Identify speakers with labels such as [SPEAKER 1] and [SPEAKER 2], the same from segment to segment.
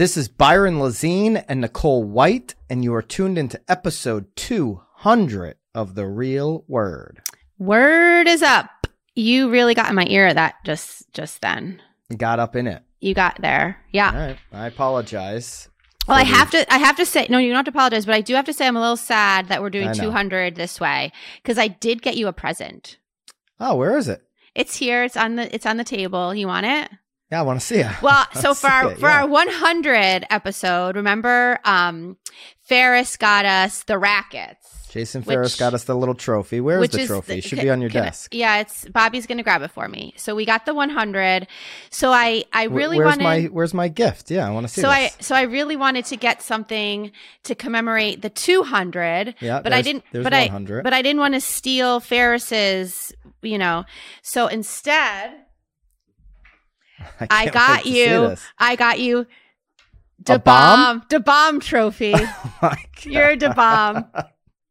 [SPEAKER 1] This is Byron Lazine and Nicole White, and you are tuned into episode 200 of The Real Word.
[SPEAKER 2] Word is up. You really got in my ear that just just then.
[SPEAKER 1] Got up in it.
[SPEAKER 2] You got there. Yeah.
[SPEAKER 1] All right. I apologize.
[SPEAKER 2] Well, I have to. I have to say. No, you don't have to apologize, but I do have to say I'm a little sad that we're doing 200 this way because I did get you a present.
[SPEAKER 1] Oh, where is it?
[SPEAKER 2] It's here. It's on the. It's on the table. You want it?
[SPEAKER 1] Yeah, I want to see it.
[SPEAKER 2] Well, so for our
[SPEAKER 1] it,
[SPEAKER 2] for
[SPEAKER 1] yeah.
[SPEAKER 2] our 100 episode, remember, um, Ferris got us the rackets.
[SPEAKER 1] Jason Ferris
[SPEAKER 2] which-
[SPEAKER 1] got us the little trophy. The
[SPEAKER 2] is
[SPEAKER 1] trophy?
[SPEAKER 2] the-
[SPEAKER 1] it should
[SPEAKER 2] can-
[SPEAKER 1] be on your
[SPEAKER 2] can I-
[SPEAKER 1] desk.
[SPEAKER 2] Yeah, it's Bobby's gonna grab it for me. So we got the 100. So I I really
[SPEAKER 1] where's
[SPEAKER 2] wanted.
[SPEAKER 1] my Where's my gift? Yeah, I want to see
[SPEAKER 2] so I
[SPEAKER 1] this.
[SPEAKER 2] so I really wanted to get something to commemorate the 200,
[SPEAKER 1] yeah,
[SPEAKER 2] but I didn't.
[SPEAKER 1] There's
[SPEAKER 2] but
[SPEAKER 1] 100.
[SPEAKER 2] I but I didn't want to steal Ferris's. You know, so instead I
[SPEAKER 1] can't
[SPEAKER 2] got
[SPEAKER 1] wait to see
[SPEAKER 2] you. I got you. Da
[SPEAKER 1] bomb?
[SPEAKER 2] da bomb trophy.
[SPEAKER 1] Oh
[SPEAKER 2] You're a
[SPEAKER 1] God.
[SPEAKER 2] bomb.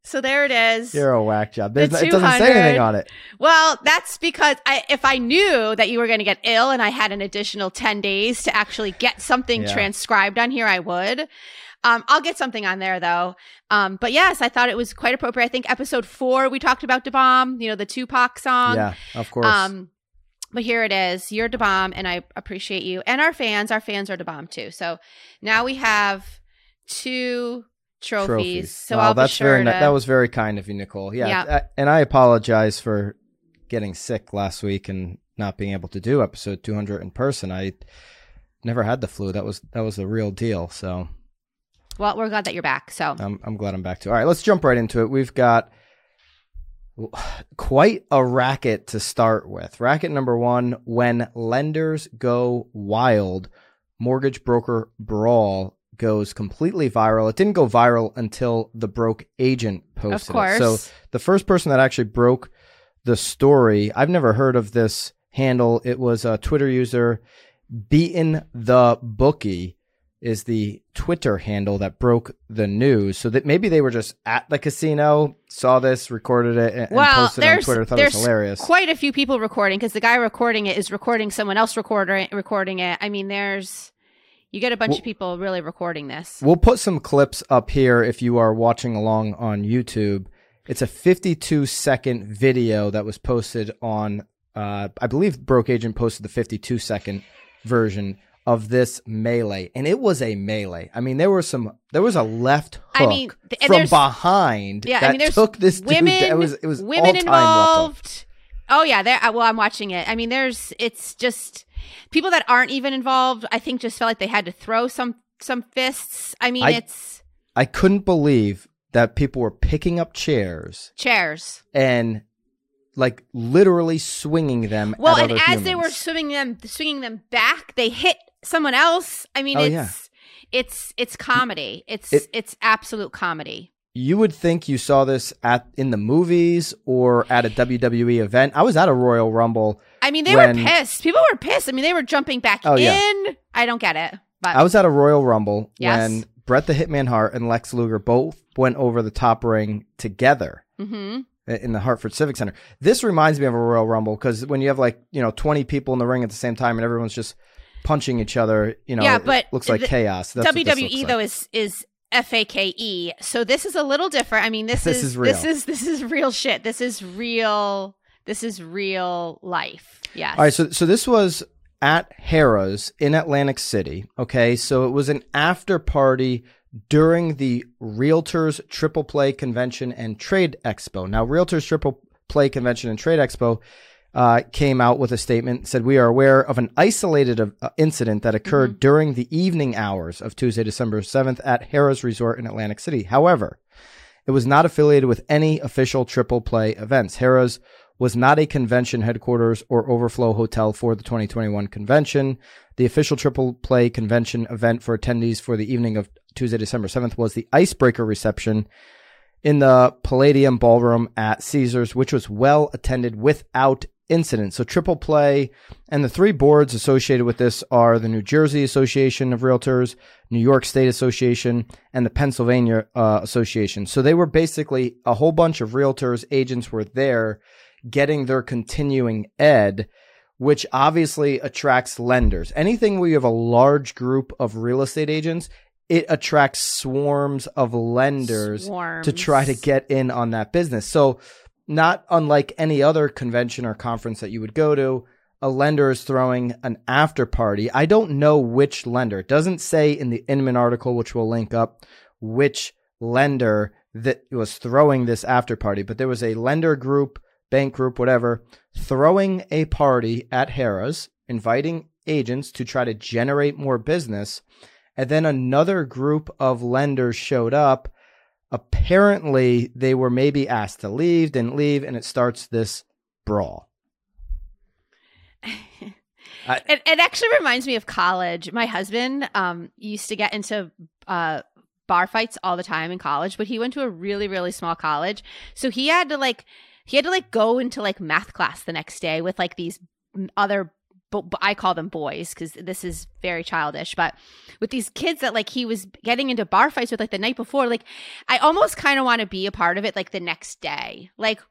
[SPEAKER 2] So there it is.
[SPEAKER 1] You're a whack job. It doesn't say anything on it.
[SPEAKER 2] Well, that's because I, if I knew that you were going to get ill and I had an additional 10 days to actually get something
[SPEAKER 1] Yeah.
[SPEAKER 2] transcribed on here, I would. Um, I'll get something on there though. Um, but yes, I thought it was quite appropriate. I think episode four, we talked about Da Bomb, you know, the Tupac song.
[SPEAKER 1] Yeah, of course.
[SPEAKER 2] Um, but here it is. You're Da Bomb, and I appreciate you. And our fans, our fans are Da Bomb too. So now we have two trophies. So
[SPEAKER 1] Wow,
[SPEAKER 2] I'll be
[SPEAKER 1] that's
[SPEAKER 2] sure
[SPEAKER 1] very
[SPEAKER 2] to.
[SPEAKER 1] that was very kind of you, Nicole. Yeah,
[SPEAKER 2] Yeah.
[SPEAKER 1] and I apologize for getting sick last week and not being able to do episode 200 in person. I never had the flu. That was that was the real deal. So
[SPEAKER 2] well, we're glad that you're back. So
[SPEAKER 1] I'm I'm glad I'm back too. All right, let's jump right into it. We've got quite a racket to start with. Racket number 1, when lenders go wild, mortgage broker brawl goes completely viral. It didn't go viral until the broke agent posted
[SPEAKER 2] of
[SPEAKER 1] it.
[SPEAKER 2] course.
[SPEAKER 1] So the first person that actually broke the story, I've never heard of this handle. It was a Twitter user, beaten the bookie is the Twitter handle that broke the news. So that maybe they were just at the casino, saw this, recorded it, and, and posted it on Twitter. Thought it was
[SPEAKER 2] there's
[SPEAKER 1] hilarious.
[SPEAKER 2] quite a few people recording because the guy recording it is recording someone else recorder recording it. I mean, there's you get a bunch
[SPEAKER 1] Well-
[SPEAKER 2] of people really recording this.
[SPEAKER 1] We'll put some clips up here if you are watching along on YouTube. It's a 52 second video that was posted on, uh, I believe Broke Agent posted the 52 second version of this melee, and it was a melee. I mean, there was some, there was a left hook
[SPEAKER 2] I mean, th-
[SPEAKER 1] from behind
[SPEAKER 2] Yeah,
[SPEAKER 1] that
[SPEAKER 2] I mean,
[SPEAKER 1] took this dude.
[SPEAKER 2] women.
[SPEAKER 1] It was, it was
[SPEAKER 2] women
[SPEAKER 1] all time
[SPEAKER 2] involved. Oh yeah, there. uh, Well, I'm watching it. I mean, there's. It's just people that aren't even involved. I think just felt like they had to throw some some fists. I mean,
[SPEAKER 1] I-
[SPEAKER 2] it's
[SPEAKER 1] I couldn't believe that people were picking up chairs
[SPEAKER 2] chairs.
[SPEAKER 1] and like literally swinging them.
[SPEAKER 2] Well,
[SPEAKER 1] at
[SPEAKER 2] and as they were swinging them, swinging them back, they hit someone else. I mean,
[SPEAKER 1] Oh,
[SPEAKER 2] it's
[SPEAKER 1] yeah.
[SPEAKER 2] it's it's comedy. It's
[SPEAKER 1] It-
[SPEAKER 2] it's absolute comedy.
[SPEAKER 1] you would think you saw this at in the movies or at a WWE event. I was at a Royal Rumble.
[SPEAKER 2] I mean, they
[SPEAKER 1] When-
[SPEAKER 2] were pissed. People were pissed. I mean, they were jumping back
[SPEAKER 1] Oh, yeah.
[SPEAKER 2] in. I don't get it, but
[SPEAKER 1] I was at a Royal Rumble
[SPEAKER 2] Yes.
[SPEAKER 1] when Bret the Hitman Hart and Lex Luger both went over the top ring together
[SPEAKER 2] hmm
[SPEAKER 1] in the Hartford Civic Center. This reminds me of a Royal Rumble because when you have like you know twenty people in the ring at the same time and everyone's just punching each other, you know,
[SPEAKER 2] Yeah, but
[SPEAKER 1] looks like chaos. That's
[SPEAKER 2] WWE
[SPEAKER 1] looks like.
[SPEAKER 2] Though is is F A K E. So this is a little different. I mean, this,
[SPEAKER 1] This
[SPEAKER 2] is,
[SPEAKER 1] is real.
[SPEAKER 2] this is this is real shit. This is real. This is real life. Yes.
[SPEAKER 1] All right, so so this was at Harrah's in Atlantic City. Okay, so it was an after party during the Realtors Triple Play Convention and Trade Expo. Now, Realtors Triple Play Convention and Trade Expo uh, came out with a statement said we are aware of an isolated uh, incident that occurred during the evening hours of Tuesday, December seventh, at Harrah's Resort in Atlantic City. However, it was not affiliated with any official triple play events. Harrah's was not a convention headquarters or overflow hotel for the 2021 convention. The official triple play convention event for attendees for the evening of Tuesday, December 7th was the icebreaker reception in the Palladium Ballroom at Caesars, which was well attended without incident. So triple play and the three boards associated with this are the New Jersey Association of Realtors, New York State Association, and the Pennsylvania uh, Association. So they were basically a whole bunch of realtors, agents were there getting their continuing ed which obviously attracts lenders. Anything where you have a large group of real estate agents, it attracts swarms of lenders
[SPEAKER 2] Swarms.
[SPEAKER 1] to try to get in on that business. So, not unlike any other convention or conference that you would go to, a lender is throwing an after party. I don't know which lender. It doesn't say in the Inman article, which we'll link up, which lender that was throwing this after party, but there was a lender group, bank group, whatever, throwing a party at Harrah's, inviting agents to try to generate more business. And then another group of lenders showed up. Apparently, they were maybe asked to leave, didn't leave, and it starts this brawl. I-
[SPEAKER 2] it, it actually reminds me of college. My husband um, used to get into uh, bar fights all the time in college, but he went to a really, really small college. So he had to like, he had to like go into like math class the next day with like these other, bo- I call them boys because this is very childish, but with these kids that like he was getting into bar fights with like the night before, like I almost kind of want to be a part of it like the next day. Like,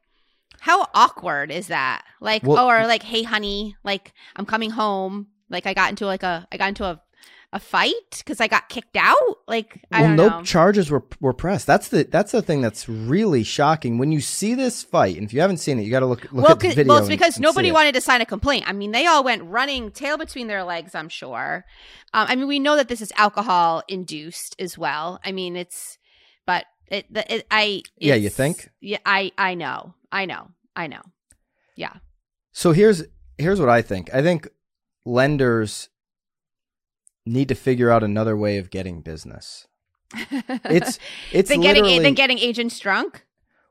[SPEAKER 2] how awkward is that? Like,
[SPEAKER 1] Well- oh,
[SPEAKER 2] or like, hey, honey, like I'm coming home. Like I got into like a, I got into a, a fight because I got kicked out. Like I
[SPEAKER 1] well, no
[SPEAKER 2] know.
[SPEAKER 1] charges were were pressed. That's the that's the thing that's really shocking when you see this fight. And if you haven't seen it, you got to look look
[SPEAKER 2] well,
[SPEAKER 1] at the video.
[SPEAKER 2] well, it's because
[SPEAKER 1] and
[SPEAKER 2] nobody wanted to sign a complaint. I mean, they all went running, tail between their legs. I'm sure. Um, I mean, we know that this is alcohol induced as well. I mean, it's, but it, the, it I.
[SPEAKER 1] Yeah, you think?
[SPEAKER 2] Yeah, I, I know, I know, I know. Yeah.
[SPEAKER 1] So here's here's what I think. I think lenders need to figure out another way of getting business. It's it's
[SPEAKER 2] than getting than getting agents drunk.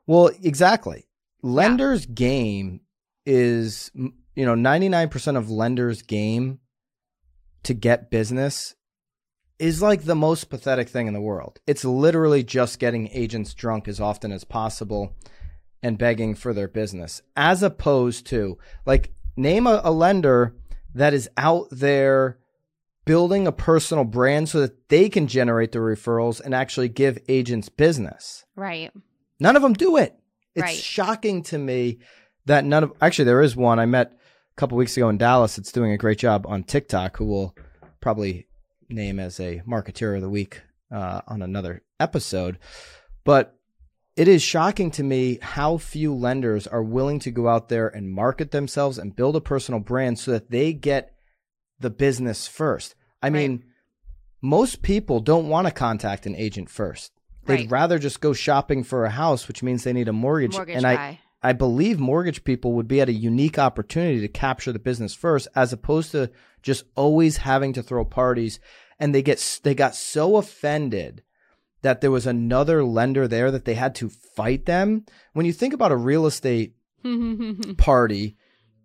[SPEAKER 1] well exactly. Lenders game is you know 99% of lenders game to get business is like the most pathetic thing in the world. It's literally just getting agents drunk as often as possible and begging for their business, as opposed to like name a, a lender that is out there building a personal brand so that they can generate the referrals and actually give agents business.
[SPEAKER 2] Right.
[SPEAKER 1] None of them do it. It's
[SPEAKER 2] Right.
[SPEAKER 1] shocking to me that none of actually there is one I met a couple weeks ago in Dallas. that's doing a great job on TikTok. Who will probably name as a marketeer of the week uh, on another episode. But it is shocking to me how few lenders are willing to go out there and market themselves and build a personal brand so that they get the business first. I
[SPEAKER 2] Right.
[SPEAKER 1] mean, most people don't want to contact an agent first. They'd
[SPEAKER 2] Right.
[SPEAKER 1] rather just go shopping for a house, which means they need a mortgage.
[SPEAKER 2] Mortgage
[SPEAKER 1] and I. I believe mortgage people would be at a unique opportunity to capture the business first, as opposed to just always having to throw parties. And they get they got so offended that there was another lender there that they had to fight them. When you think about a real estate party,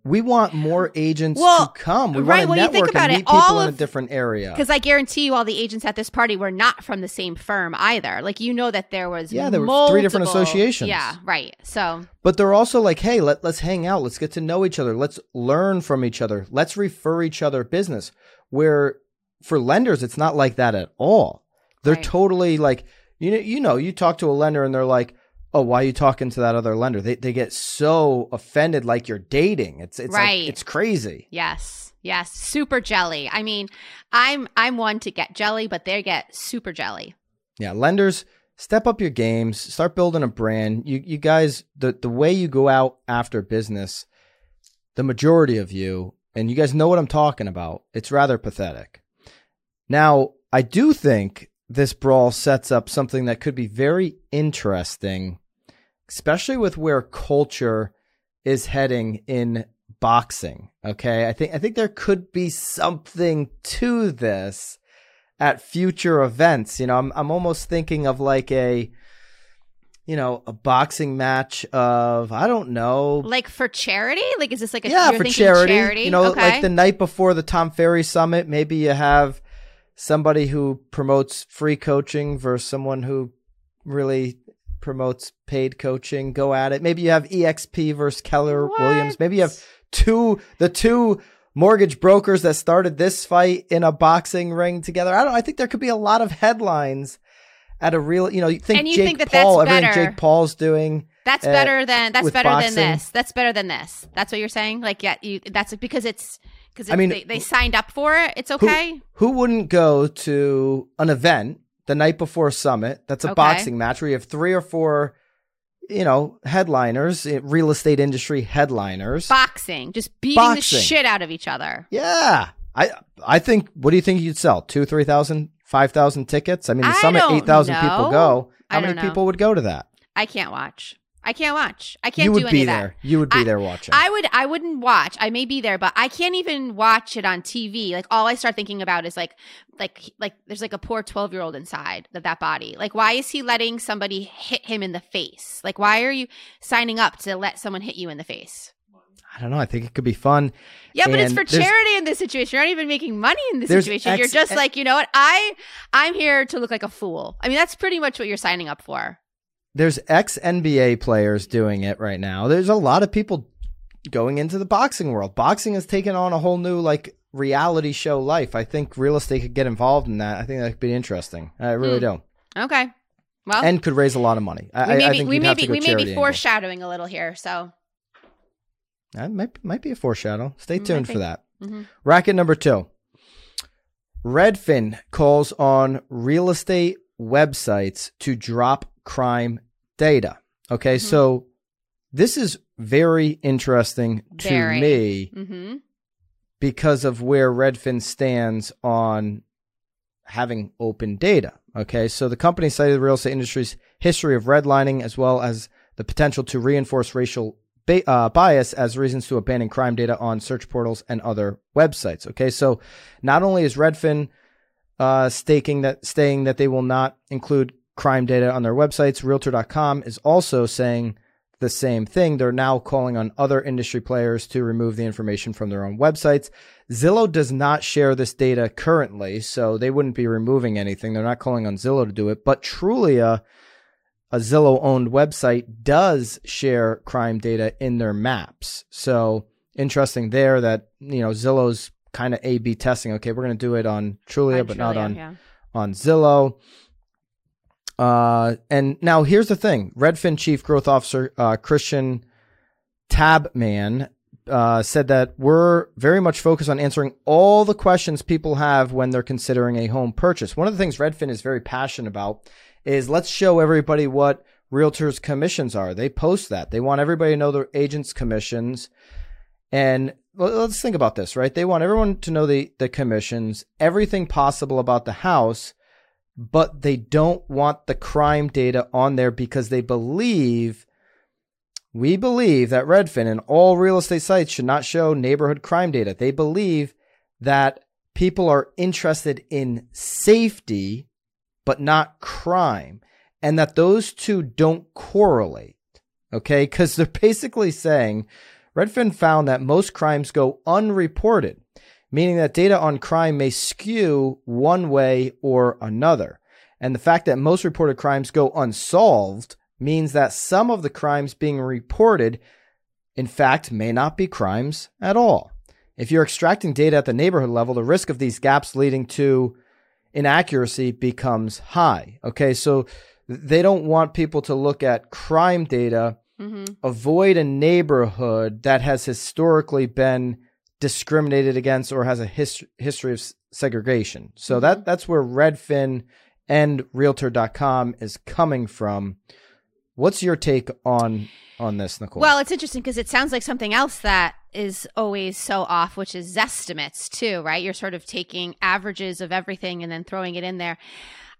[SPEAKER 1] we want more agents
[SPEAKER 2] Well,
[SPEAKER 1] to come. We
[SPEAKER 2] right,
[SPEAKER 1] want to
[SPEAKER 2] you think
[SPEAKER 1] network
[SPEAKER 2] about
[SPEAKER 1] and
[SPEAKER 2] it,
[SPEAKER 1] meet people
[SPEAKER 2] all
[SPEAKER 1] in a different area.
[SPEAKER 2] Because I guarantee you, all the agents at this party were not from the same firm either. Like you know that there was
[SPEAKER 1] Yeah, there were three different associations.
[SPEAKER 2] Yeah, right. So
[SPEAKER 1] But they're also like, hey, let, let's hang out. Let's get to know each other. Let's learn from each other. Let's refer each other business. Where for lenders, it's not like that at all. They're
[SPEAKER 2] Right.
[SPEAKER 1] totally like, you know, you know, you talk to a lender and they're like, oh, why are you talking to that other lender? They, they get so offended like you're dating. It's, it's
[SPEAKER 2] Right.
[SPEAKER 1] like, it's crazy.
[SPEAKER 2] yes, yes, super jelly. I mean, I'm I'm one to get jelly, but they get super jelly.
[SPEAKER 1] Yeah, lenders step up your games, start building a brand. You you guys the the way you go out after business, the majority of you, and you guys know what I'm talking about. It's rather pathetic. Now, I do think this brawl sets up something that could be very interesting, especially with where culture is heading in boxing. Okay? I think I think there could be something to this at future events. You know, I'm I'm almost thinking of like a you know, a boxing match of I don't know.
[SPEAKER 2] Like for charity? Like is this like a
[SPEAKER 1] yeah,
[SPEAKER 2] you're
[SPEAKER 1] for
[SPEAKER 2] thinking
[SPEAKER 1] charity. You know,
[SPEAKER 2] okay.
[SPEAKER 1] like the night before the Tom Ferry summit, maybe you have somebody who promotes free coaching versus someone who really promotes paid coaching. Go at it. Maybe you have EXP versus Keller
[SPEAKER 2] What?
[SPEAKER 1] Williams. Maybe you have two the two mortgage brokers that started this fight in a boxing ring together. I don't I think there could be a lot of headlines at a real you know, you think
[SPEAKER 2] And you
[SPEAKER 1] Jake
[SPEAKER 2] think that
[SPEAKER 1] Paul,
[SPEAKER 2] that's
[SPEAKER 1] everything
[SPEAKER 2] better.
[SPEAKER 1] Jake Paul's doing
[SPEAKER 2] That's
[SPEAKER 1] uh,
[SPEAKER 2] better than that's better
[SPEAKER 1] boxing.
[SPEAKER 2] than this. That's better than this. That's what you're saying. Like, yeah, you. That's because it's because
[SPEAKER 1] I mean,
[SPEAKER 2] they, they signed up for it. It's
[SPEAKER 1] Who-
[SPEAKER 2] okay.
[SPEAKER 1] Who wouldn't go to an event the night before Summit that's a
[SPEAKER 2] Okay.
[SPEAKER 1] boxing match where you have three or four, you know, headliners, eh, real estate industry headliners?
[SPEAKER 2] Boxing, just beating
[SPEAKER 1] Boxing.
[SPEAKER 2] the shit out of each other.
[SPEAKER 1] yeah. I I think what do you think you'd sell? Two, three thousand, five thousand tickets? I mean the
[SPEAKER 2] I
[SPEAKER 1] Summit eight thousand people go. How many
[SPEAKER 2] know.
[SPEAKER 1] people would go to that?
[SPEAKER 2] I can't watch. I can't watch. I can't
[SPEAKER 1] you would
[SPEAKER 2] do any
[SPEAKER 1] be there. You would be
[SPEAKER 2] I-
[SPEAKER 1] there watching.
[SPEAKER 2] I would I wouldn't watch. I may be there, but I can't even watch it on TV. Like all I start thinking about is like like like there's like a poor 12-year-old inside of that body. Like why is he letting somebody hit him in the face? Like why are you signing up to let someone hit you in the face?
[SPEAKER 1] I don't know. I think it could be fun.
[SPEAKER 2] Yeah, but it's for charity in this situation. You're not even making money in this situation. You're
[SPEAKER 1] ex-
[SPEAKER 2] just like, you know what? I I'm here to look like a fool. I mean, that's pretty much what you're signing up for.
[SPEAKER 1] There's ex NBA players doing it right now. There's a lot of people going into the boxing world. Boxing has taken on a whole new like reality show life. I think real estate could get involved in that. I think that could be interesting. I really
[SPEAKER 2] Hmm.
[SPEAKER 1] do,
[SPEAKER 2] Okay. Well,
[SPEAKER 1] and could raise a lot of money. I,
[SPEAKER 2] we may be
[SPEAKER 1] think
[SPEAKER 2] we may be we may be
[SPEAKER 1] angle.
[SPEAKER 2] foreshadowing a little here. So,
[SPEAKER 1] That might might be a foreshadow. Stay
[SPEAKER 2] Mm,
[SPEAKER 1] tuned for that.
[SPEAKER 2] mhm.
[SPEAKER 1] Racket number two. Redfin calls on real estate websites to drop crime data. Okay,
[SPEAKER 2] Mhm.
[SPEAKER 1] so this is very interesting to
[SPEAKER 2] Very.
[SPEAKER 1] me
[SPEAKER 2] Mhm.
[SPEAKER 1] because of where Redfin stands on having open data. Okay, so the company cited the real estate industry's history of redlining as well as the potential to reinforce racial ba- uh, bias as reasons to abandon crime data on search portals and other websites. Okay, so not only is Redfin uh, staking that saying that they will not include crime data on their websites, Realtor.com is also saying the same thing. They're now calling on other industry players to remove the information from their own websites. Zillow does not share this data currently, so they wouldn't be removing anything. They're not calling on Zillow to do it, but Trulia, a Zillow owned website, does share crime data in their maps. So interesting there that, you know, Zillow's kind of A B testing. Okay, we're going to do it on Trulia,
[SPEAKER 2] On
[SPEAKER 1] but not on
[SPEAKER 2] yeah.
[SPEAKER 1] on Zillow. Uh, and now here's the thing: Redfin Chief Growth Officer uh, Christian Taubman uh, said that we're very much focused on answering all the questions people have when they're considering a home purchase. One of the things Redfin is very passionate about is let's show everybody what realtors' commissions are. They post that. They want everybody to know their agents' commissions. And let's think about this, right? They want everyone to know the, the commissions, everything possible about the house, but they don't want the crime data on there because they believe, we believe that Redfin and all real estate sites should not show neighborhood crime data. They believe that people are interested in safety, but not crime, and that those two don't correlate. Okay. Because they're basically saying Redfin found that most crimes go unreported, meaning that data on crime may skew one way or another. And the fact that most reported crimes go unsolved means that some of the crimes being reported, in fact, may not be crimes at all. If you're extracting data at the neighborhood level, the risk of these gaps leading to inaccuracy becomes high. Okay, so they don't want people to look at crime data
[SPEAKER 2] hmm
[SPEAKER 1] avoid a neighborhood that has historically been discriminated against or has a his- history of s- segregation. So mm-hmm. that that's where Redfin and realtor.com is coming from. What's your take on on this, Nicole?
[SPEAKER 2] Well, it's interesting because it sounds like something else that is always so off, which is estimates too, right? You're sort of taking averages of everything and then throwing it in there.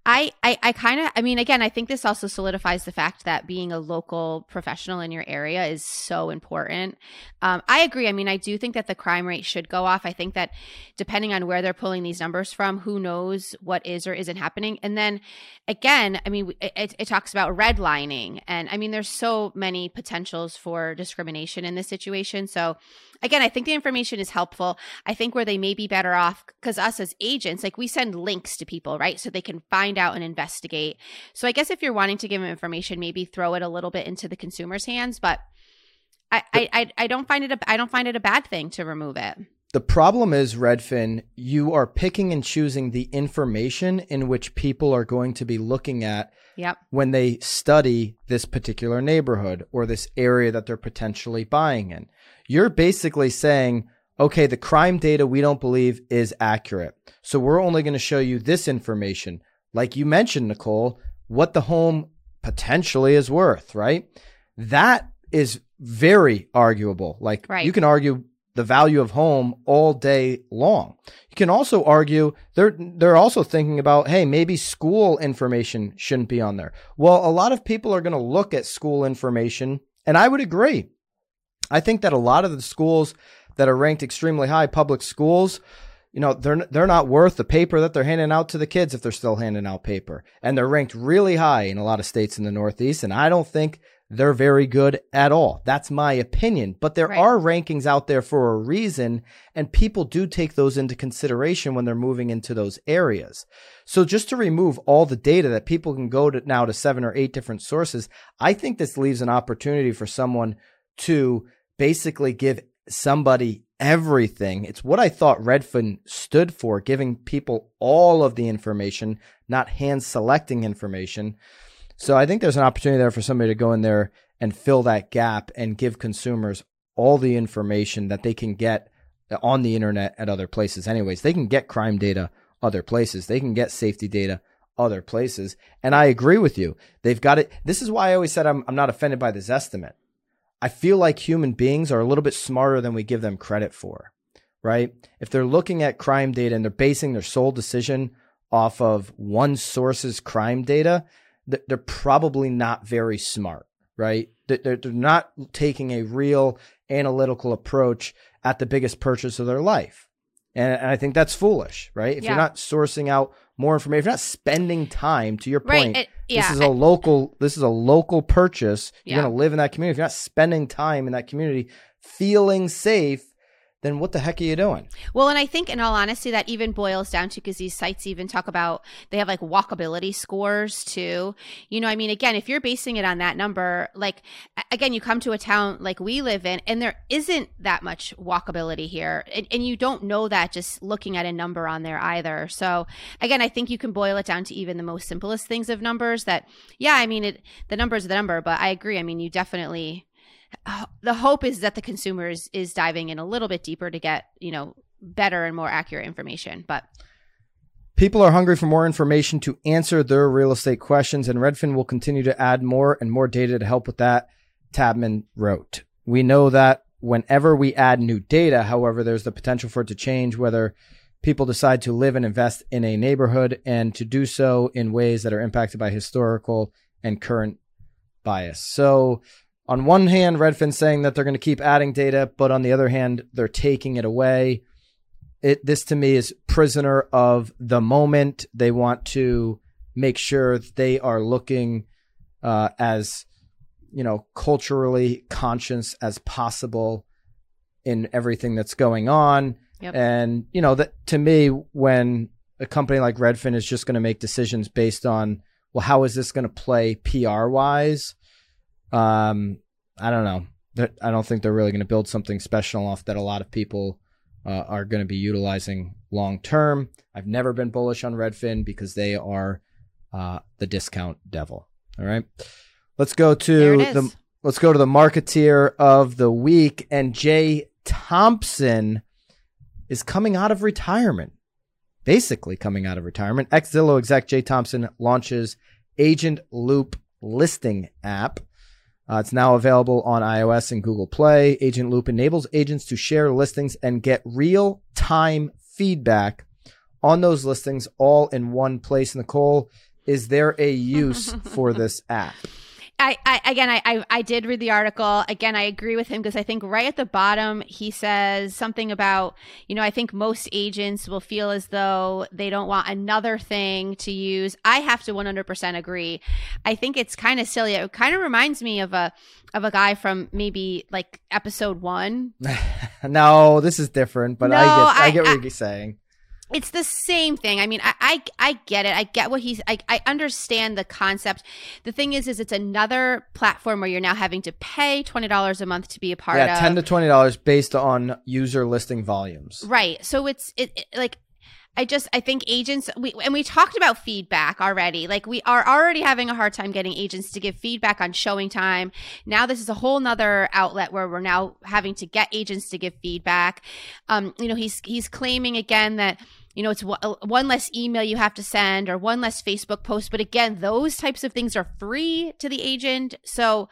[SPEAKER 2] I, I, I kind of, I mean, again, I think this also solidifies the fact that being a local professional in your area is so important. Um, I agree. I mean, I do think that the crime rate should go off. I think that depending on where they're pulling these numbers from, who knows what is or isn't happening. And then again, I mean, it, it, talks about redlining. And I mean, there's so many potentials for discrimination in this situation. So again, I think the information is helpful. I think where they may be better off, because us as agents, like we send links to people, right? So they can find out and investigate. So I guess if you're wanting to give them information, maybe throw it a little bit into the consumer's hands. But I, I, I, don't find it a, I don't find it a bad thing to remove it.
[SPEAKER 1] The problem is, Redfin, you are picking and choosing the information in which people are going to be looking at
[SPEAKER 2] Yep.
[SPEAKER 1] when they study this particular neighborhood or this area that they're potentially buying in. You're basically saying, okay, the crime data we don't believe is accurate. So we're only going to show you this information. Like you mentioned, Nicole, what the home potentially is worth, right? That is very arguable. Like
[SPEAKER 2] Right.
[SPEAKER 1] you can argue the value of home all day long. You can also argue they're they're also thinking about, hey, maybe school information shouldn't be on there. Well, a lot of people are going to look at school information, and I would agree. I think that a lot of the schools that are ranked extremely high, public schools, you know, they're they're not worth the paper that they're handing out to the kids if they're still handing out paper. And they're ranked really high in a lot of states in the Northeast, and I don't think they're very good at all. That's my opinion. But there
[SPEAKER 2] Right.
[SPEAKER 1] are rankings out there for a reason, and people do take those into consideration when they're moving into those areas. So just to remove all the data that people can go to now to seven or eight different sources, I think this leaves an opportunity for someone to basically give somebody everything. It's what I thought Redfin stood for, giving people all of the information, not hand selecting information. So I think there's an opportunity there for somebody to go in there and fill that gap and give consumers all the information that they can get on the internet at other places. Anyways, they can get crime data other places. They can get safety data other places. And I agree with you. They've got it. This is why I always said I'm, I'm not offended by this estimate. I feel like human beings are a little bit smarter than we give them credit for, right? If they're looking at crime data and they're basing their sole decision off of one source's crime data, they're probably not very smart, right? They're, they're not taking a real analytical approach at the biggest purchase of their life. And, I think that's foolish, right? If
[SPEAKER 2] Yeah.
[SPEAKER 1] you're not sourcing out more information, if you're not spending time, to your
[SPEAKER 2] Right.
[SPEAKER 1] point,
[SPEAKER 2] It, yeah.
[SPEAKER 1] this is a local this is a local purchase you're
[SPEAKER 2] Yeah.
[SPEAKER 1] going to live in that community if you're not spending time in that community feeling safe then what the heck are you doing
[SPEAKER 2] Well, and I think, in all honesty, that even boils down to because these sites even talk about they have like walkability scores too. You know, I mean, again, if you're basing it on that number, like again, you come to a town like we live in, and there isn't that much walkability here, and, and you don't know that just looking at a number on there either. So, again, I think you can boil it down to even the most simplest things of numbers. That, yeah, I mean, it the number is the number, but I agree. I mean, you definitely the hope is that the consumer is, is diving in a little bit deeper to get you know better and more accurate information but
[SPEAKER 1] people are hungry for more information to answer their real estate questions and redfin will continue to add more and more data to help with that Taubman wrote we know that whenever we add new data however there's the potential for it to change whether people decide to live and invest in a neighborhood and to do so in ways that are impacted by historical and current bias. So, on one hand, Redfin's saying that they're going to keep adding data, but on the other hand, they're taking it away. It this to me is prisoner of the moment. They want to make sure that they are looking uh, as you know culturally conscious as possible in everything that's going on.
[SPEAKER 2] Yep.
[SPEAKER 1] And you know that to me, when a company like Redfin is just going to make decisions based on well, how is this going to play PR wise? Um, I don't know. I don't think they're really going to build something special off that a lot of people uh, are going to be utilizing long term. I've never been bullish on Redfin because they are uh, the discount devil. All right, let's go to the let's go to the marketeer of the week, and Jay Thompson is coming out of retirement. Basically, coming out of retirement. Ex Zillow exec Jay Thompson launches Agent Loop listing app. Uh, it's now available on iOS and Google Play. Agent Loop enables agents to share listings and get real time feedback on those listings all in one place. Nicole, is there a use for this app?
[SPEAKER 2] I, I again I, I I did read the article. Again I agree with him because I think right at the bottom he says something about you know I think most agents will feel as though they don't want another thing to use. I have to 100% agree. I think it's kind of silly. It kind of reminds me of a of a guy from maybe like episode 1
[SPEAKER 1] no, this is different, but I get I,
[SPEAKER 2] I-
[SPEAKER 1] get what
[SPEAKER 2] I-
[SPEAKER 1] you're saying.
[SPEAKER 2] It's the same thing. I mean, I, I, I get it. I get what he's. I, I understand the concept. The thing is, is it's another platform where you're now having to pay twenty dollars a month to be a part of
[SPEAKER 1] yeah,
[SPEAKER 2] of.
[SPEAKER 1] ten to twenty dollars based on user listing volumes.
[SPEAKER 2] Right. So it's it, it like I just I think agents we and we talked about feedback already. Like we are already having a hard time getting agents to give feedback on showing time. Now this is a whole nother outlet where we're now having to get agents to give feedback. Um, you know, he's he's claiming again that you know it's one less email you have to send or one less Facebook post. But again, those types of things are free to the agent. So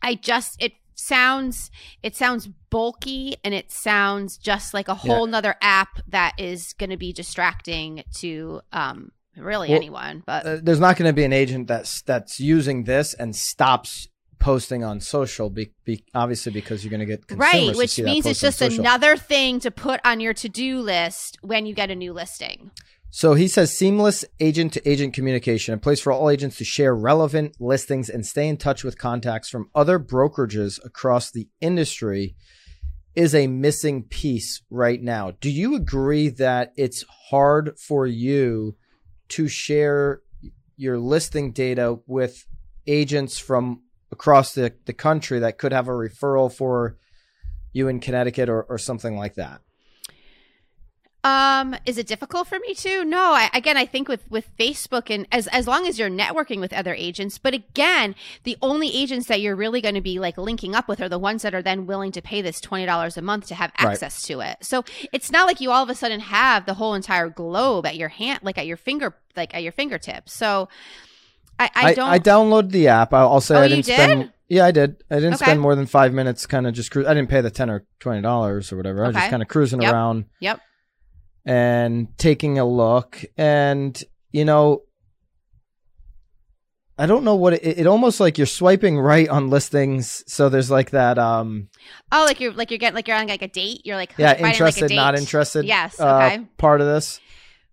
[SPEAKER 2] I just it sounds it sounds bulky and it sounds just like a whole yeah. nother app that is going to be distracting to um really well, anyone but
[SPEAKER 1] uh, there's not going to be an agent that's that's using this and stops posting on social be, be obviously because you're going to get
[SPEAKER 2] right which means it's just another thing to put on your to-do list when you get a new listing
[SPEAKER 1] so he says seamless agent to agent communication, a place for all agents to share relevant listings and stay in touch with contacts from other brokerages across the industry is a missing piece right now. Do you agree that it's hard for you to share your listing data with agents from across the, the country that could have a referral for you in Connecticut or, or something like that?
[SPEAKER 2] Um, is it difficult for me to? No, I, again, I think with, with Facebook and as, as long as you're networking with other agents, but again, the only agents that you're really going to be like linking up with are the ones that are then willing to pay this $20 a month to have access right. to it. So it's not like you all of a sudden have the whole entire globe at your hand, like at your finger, like at your fingertips. So I, I don't.
[SPEAKER 1] I, I downloaded the app. I'll, I'll say
[SPEAKER 2] oh,
[SPEAKER 1] I didn't spend. Yeah, I did. I didn't
[SPEAKER 2] okay.
[SPEAKER 1] spend more than five minutes kind of just cruise. I didn't pay the 10 or $20 or whatever. I was just kind of cruising
[SPEAKER 2] yep.
[SPEAKER 1] around.
[SPEAKER 2] Yep
[SPEAKER 1] and taking a look and you know I don't know what it, it, almost like you're swiping right on listings. So there's like that. um
[SPEAKER 2] Oh, like you're like you're getting like you're on like a date. You're like
[SPEAKER 1] yeah, interested, like not interested.
[SPEAKER 2] Yes,
[SPEAKER 1] uh,
[SPEAKER 2] okay.
[SPEAKER 1] Uh, part of this.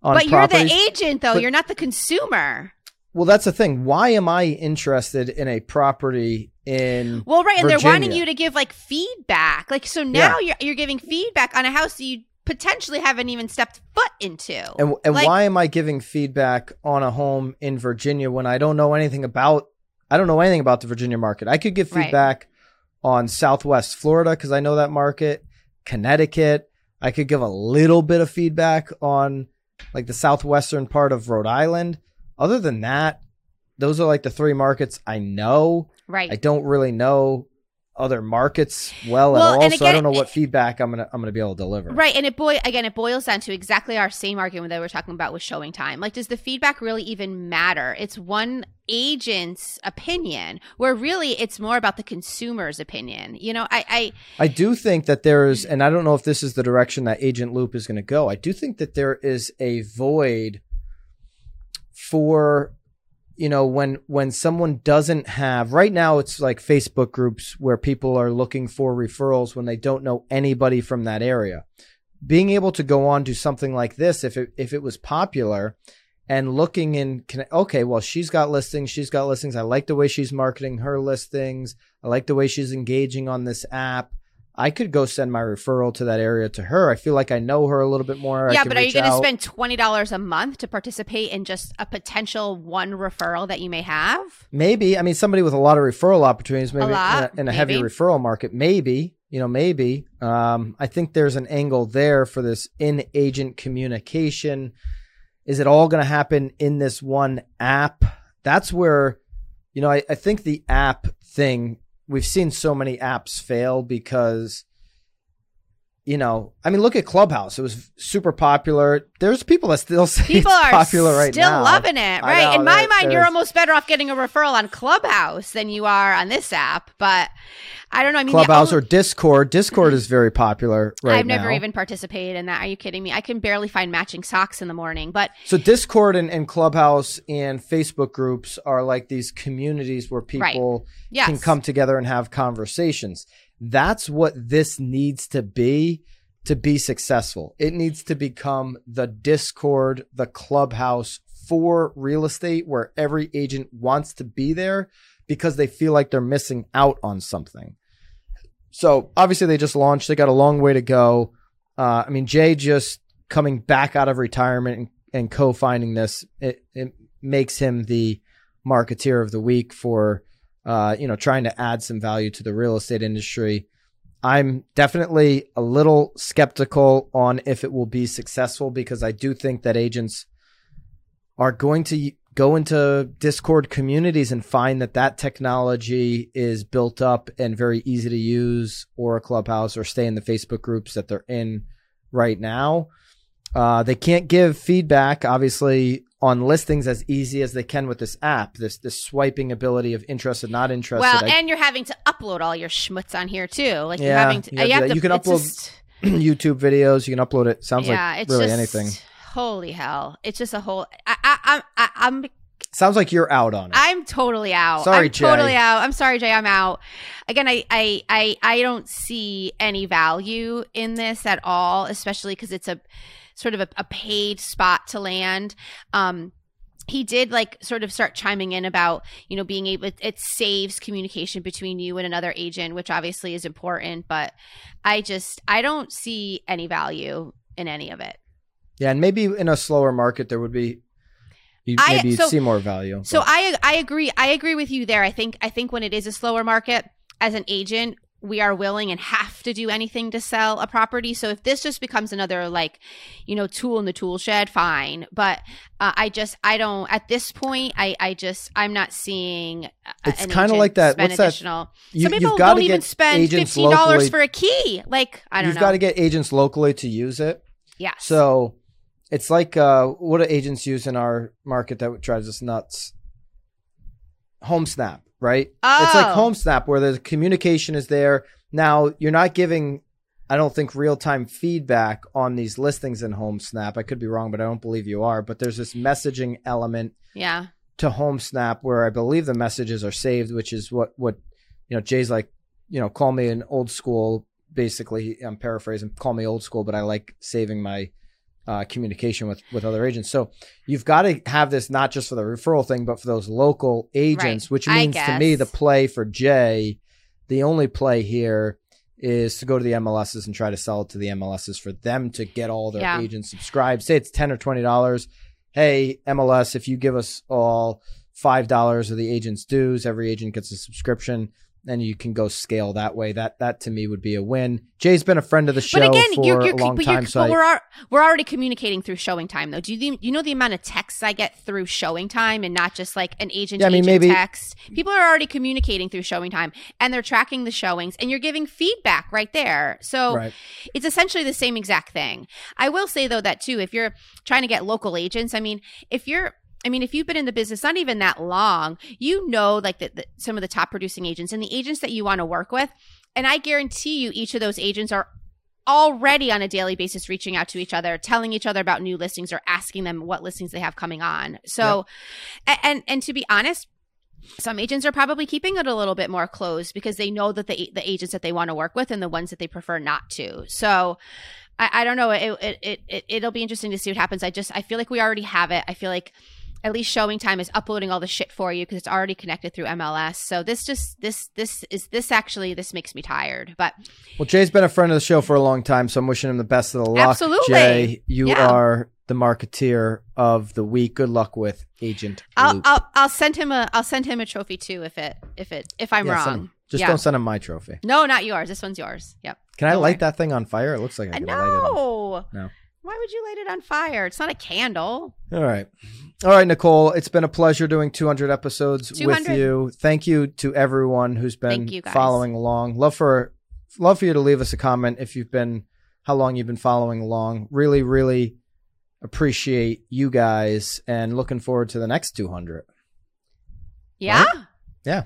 [SPEAKER 2] but
[SPEAKER 1] properties.
[SPEAKER 2] you're the agent, though. But, you're not the consumer.
[SPEAKER 1] Well, that's the thing. Why am I interested in a property in?
[SPEAKER 2] Well, right, and
[SPEAKER 1] Virginia?
[SPEAKER 2] they're wanting you to give like feedback. Like so now yeah. you're you're giving feedback on a house that you potentially haven't even stepped foot into.
[SPEAKER 1] And, and
[SPEAKER 2] like,
[SPEAKER 1] why am I giving feedback on a home in Virginia when I don't know anything about I don't know anything about the Virginia market? I could give feedback right. on Southwest Florida because I know that market, Connecticut. I could give a little bit of feedback on like the southwestern part of Rhode Island. Other than that, those are like the three markets I know.
[SPEAKER 2] Right.
[SPEAKER 1] I don't really know other markets well, well at all. Again, so I don't know what feedback I'm gonna I'm gonna be able to deliver.
[SPEAKER 2] Right, and it boy again it boils down to exactly our same argument that we are talking about with showing time. Like, does the feedback really even matter? It's one agent's opinion, where really it's more about the consumer's opinion. You know, I I,
[SPEAKER 1] I do think that there is, and I don't know if this is the direction that Agent Loop is going to go. I do think that there is a void for you know when when someone doesn't have right now it's like facebook groups where people are looking for referrals when they don't know anybody from that area. Being able to go on to something like this if it if it was popular and looking in okay well she's got listings she's got listings. I like the way she's marketing her listings. I like the way she's engaging on this app I could go send my referral to that area to her. I feel like I know her a little bit more.
[SPEAKER 2] Yeah, but are you going to spend twenty dollars a month to participate in just a potential one referral that you may have?
[SPEAKER 1] Maybe. I mean, somebody with a lot of referral opportunities, maybe a lot, in a, in a heavy referral market, maybe. You know, maybe. Um, I think there's an angle there for this in agent communication. Is it all going to happen in this one app? That's where, you know, I, I think the app thing we've seen so many apps fail because you know, I mean, look at Clubhouse. It was super popular. There's people that still say
[SPEAKER 2] people
[SPEAKER 1] it's
[SPEAKER 2] are
[SPEAKER 1] popular right
[SPEAKER 2] still
[SPEAKER 1] now.
[SPEAKER 2] loving it, right? Know, In my mind, you're almost better off getting a referral on Clubhouse than you are on this app. But I don't know. I mean,
[SPEAKER 1] Clubhouse only, or Discord. Discord is very popular right
[SPEAKER 2] I've never
[SPEAKER 1] now.
[SPEAKER 2] even participated in that. Are you kidding me? I can barely find matching socks in the morning. But
[SPEAKER 1] so Discord and, and Clubhouse and Facebook groups are like these communities where people
[SPEAKER 2] right. yes.
[SPEAKER 1] can come together and have conversations. That's what this needs to be to be successful. It needs to become the Discord, the clubhouse for real estate where every agent wants to be there because they feel like they're missing out on something. So obviously they just launched, they got a long way to go. Uh, I mean, Jay just coming back out of retirement and, and co-finding this, it, it makes him the marketeer of the week for uh, you know trying to add some value to the real estate industry. I'm definitely a little skeptical on if it will be successful because I do think that agents are going to go into Discord communities and find that that technology is built up and very easy to use, or a clubhouse, or stay in the Facebook groups that they're in right now. Uh, they can't give feedback, obviously, on listings as easy as they can with this app. This this swiping ability of interested, not interested.
[SPEAKER 2] Well,
[SPEAKER 1] I-
[SPEAKER 2] and you're having to upload all your schmutz on here too. Like you're having to.
[SPEAKER 1] you have
[SPEAKER 2] you, have
[SPEAKER 1] to- you can upload
[SPEAKER 2] just-
[SPEAKER 1] YouTube videos, you can upload it. Sounds
[SPEAKER 2] yeah,
[SPEAKER 1] like really
[SPEAKER 2] just,
[SPEAKER 1] anything.
[SPEAKER 2] Holy hell! It's just a whole. I, I, I'm, I, I'm,
[SPEAKER 1] Sounds like you're out on it.
[SPEAKER 2] I'm totally out.
[SPEAKER 1] Sorry,
[SPEAKER 2] I'm
[SPEAKER 1] Jay.
[SPEAKER 2] totally out. I'm sorry, Jay. I'm out. Again, I, I, I, I don't see any value in this at all, especially because it's a sort of a, a paid spot to land. Um, he did like sort of start chiming in about you know being able it saves communication between you and another agent which obviously is important but i just i don't see any value in any of it
[SPEAKER 1] yeah, and maybe in a slower market there would be you,
[SPEAKER 2] I-
[SPEAKER 1] maybe
[SPEAKER 2] so-
[SPEAKER 1] see more value.
[SPEAKER 2] So I I agree I agree with you there. I think I think when it is a slower market as an agent we are willing and have to do anything to sell a property. So if this just becomes another like, you know, tool in the tool shed, fine. But uh, I just I don't at this point I I just I'm not seeing.
[SPEAKER 1] It's kinda like that- what's that- you,
[SPEAKER 2] Some people don't even spend fifteen dollars for a key. Like I don't
[SPEAKER 1] You've got to get agents locally to use it.
[SPEAKER 2] Yeah.
[SPEAKER 1] So it's like uh, what do agents use in our market that drives us nuts? Home Snap, right? It's like
[SPEAKER 2] Oh.
[SPEAKER 1] Home Snap where the communication is there. Now you're not giving, I don't think, real time feedback on these listings in Home Snap. I could be wrong, but I don't believe you are. But there's this messaging element
[SPEAKER 2] yeah.
[SPEAKER 1] to Home Snap where I believe the messages are saved, which is what what you know Jay's like, you know, call me an old school. Basically, I'm paraphrasing. Call me old school, but I like saving my uh, communication with with other agents. So you've got to have this not just for the referral thing, but for those local agents,
[SPEAKER 2] Right.
[SPEAKER 1] which means to me the play for Jay, the only play here is to go to the MLSs and try to sell it to the MLSs for them to get all their
[SPEAKER 2] Yeah.
[SPEAKER 1] agents subscribed. Say it's ten or twenty dollars. Hey MLS, if you give us all five dollars of the agent's dues, every agent gets a subscription, and you can go scale that way. That that to me would be a win. Jay's been a friend of the show
[SPEAKER 2] But again,
[SPEAKER 1] for
[SPEAKER 2] you're, you're,
[SPEAKER 1] a long
[SPEAKER 2] but,
[SPEAKER 1] time, so
[SPEAKER 2] but we're we're already communicating through showing time though. Do you you know the amount of texts I get through showing time and not just like an agent
[SPEAKER 1] Yeah, I mean,
[SPEAKER 2] agent
[SPEAKER 1] maybe-
[SPEAKER 2] text? People are already communicating through showing time and they're tracking the showings and you're giving feedback right there. So
[SPEAKER 1] right.
[SPEAKER 2] it's essentially the same exact thing. I will say though that too, if you're trying to get local agents, I mean, if you're I mean, if you've been in the business not even that long, you know, like the, the, some of the top producing agents and the agents that you want to work with. And I guarantee you, each of those agents are already on a daily basis reaching out to each other, telling each other about new listings or asking them what listings they have coming on. So, and and to be honest, some agents are probably keeping it a little bit more closed because they know that the the agents that they want to work with and the ones that they prefer not to. So, I, I don't know. It, it it it it'll be interesting to see what happens. I just I feel like we already have it. I feel like at least showing time is uploading all the shit for you because it's already connected through MLS. So this just this this is this actually this makes me tired. But
[SPEAKER 1] Well, Jay's been a friend of the show for a long time, so I'm wishing him the best of the luck.
[SPEAKER 2] Absolutely.
[SPEAKER 1] Jay, you
[SPEAKER 2] Yeah.
[SPEAKER 1] are the marketeer of the week. Good luck with Agent
[SPEAKER 2] I'll, I'll I'll send him a I'll send him a trophy too if it if it if I'm
[SPEAKER 1] Yeah,
[SPEAKER 2] wrong.
[SPEAKER 1] Just
[SPEAKER 2] yeah.
[SPEAKER 1] don't send him my trophy.
[SPEAKER 2] No, not yours. This one's yours. Yep.
[SPEAKER 1] Can I light
[SPEAKER 2] worry.
[SPEAKER 1] that thing on fire? It looks like I can light it on. No.
[SPEAKER 2] Why would you light it on fire? It's not a candle.
[SPEAKER 1] All right. All right, Nicole. It's been a pleasure doing 200 episodes with you. Thank you to everyone who's been
[SPEAKER 2] Thank you, guys.
[SPEAKER 1] following along. Love for love for you to leave us a comment if you've been how long you've been following along. Really, really appreciate you guys and looking forward to the next 200.
[SPEAKER 2] Yeah.
[SPEAKER 1] Yeah.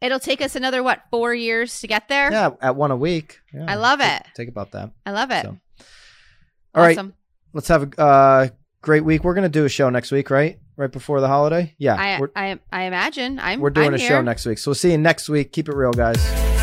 [SPEAKER 2] It'll take us another what four years to get there.
[SPEAKER 1] Yeah, at one a week. Yeah.
[SPEAKER 2] I love
[SPEAKER 1] Take-
[SPEAKER 2] it.
[SPEAKER 1] Take about that.
[SPEAKER 2] I love it.
[SPEAKER 1] So. All right,
[SPEAKER 2] awesome.
[SPEAKER 1] let's have a uh, great week. We're gonna do a show next week, right? Right before the holiday. Yeah,
[SPEAKER 2] I, I I imagine I'm
[SPEAKER 1] we're doing
[SPEAKER 2] I'm
[SPEAKER 1] a
[SPEAKER 2] here.
[SPEAKER 1] show next week. So we'll see you next week. Keep it real, guys.